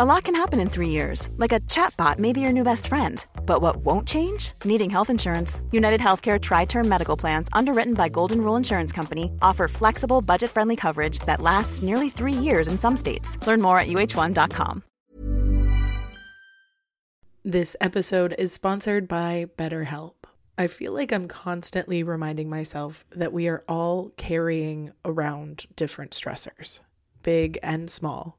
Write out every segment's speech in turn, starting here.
A lot can happen in three years, like a chatbot may be your new best friend. But what won't change? Needing health insurance. United Healthcare Tri Term Medical Plans, underwritten by Golden Rule Insurance Company, offer flexible, budget friendly coverage that lasts nearly three years in some states. Learn more at uh1.com. This episode is sponsored by BetterHelp. I feel like I'm constantly reminding myself that we are all carrying around different stressors, big and small.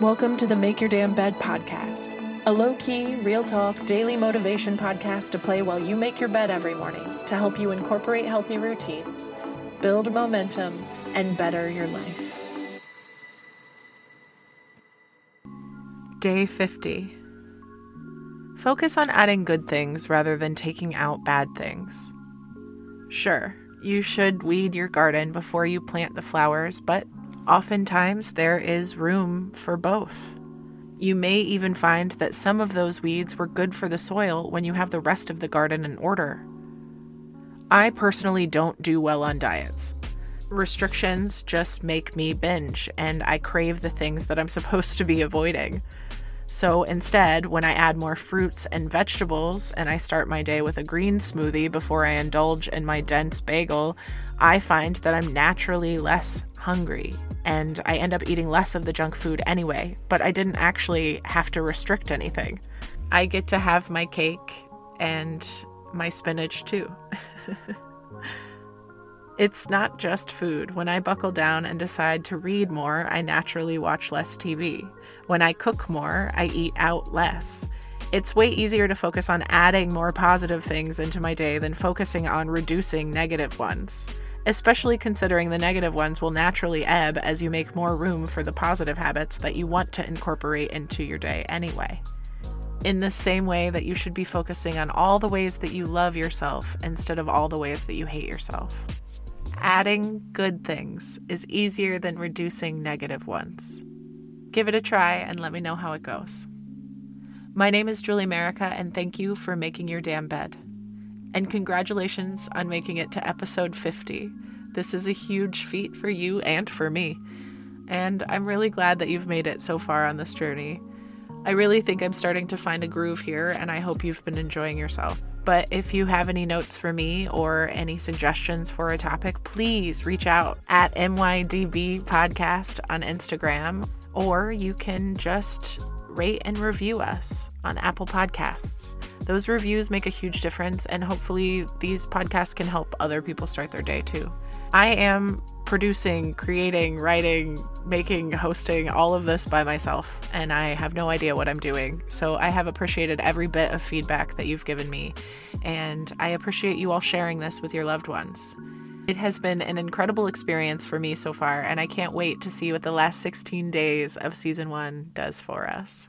Welcome to the Make Your Damn Bed podcast, a low key, real talk, daily motivation podcast to play while you make your bed every morning to help you incorporate healthy routines, build momentum, and better your life. Day 50. Focus on adding good things rather than taking out bad things. Sure, you should weed your garden before you plant the flowers, but oftentimes there is room for both. You may even find that some of those weeds were good for the soil when you have the rest of the garden in order. I personally don't do well on diets. Restrictions just make me binge, and I crave the things that I'm supposed to be avoiding. So instead, when I add more fruits and vegetables and I start my day with a green smoothie before I indulge in my dense bagel, I find that I'm naturally less hungry and I end up eating less of the junk food anyway, but I didn't actually have to restrict anything. I get to have my cake and my spinach too. it's not just food. When I buckle down and decide to read more, I naturally watch less TV. When I cook more, I eat out less. It's way easier to focus on adding more positive things into my day than focusing on reducing negative ones especially considering the negative ones will naturally ebb as you make more room for the positive habits that you want to incorporate into your day anyway. In the same way that you should be focusing on all the ways that you love yourself instead of all the ways that you hate yourself. Adding good things is easier than reducing negative ones. Give it a try and let me know how it goes. My name is Julie Merica, and thank you for making your damn bed. And congratulations on making it to episode 50. This is a huge feat for you and for me. And I'm really glad that you've made it so far on this journey. I really think I'm starting to find a groove here, and I hope you've been enjoying yourself. But if you have any notes for me or any suggestions for a topic, please reach out at MYDB Podcast on Instagram, or you can just rate and review us on Apple Podcasts. Those reviews make a huge difference, and hopefully, these podcasts can help other people start their day too. I am producing, creating, writing, making, hosting all of this by myself, and I have no idea what I'm doing. So I have appreciated every bit of feedback that you've given me, and I appreciate you all sharing this with your loved ones. It has been an incredible experience for me so far, and I can't wait to see what the last 16 days of season one does for us.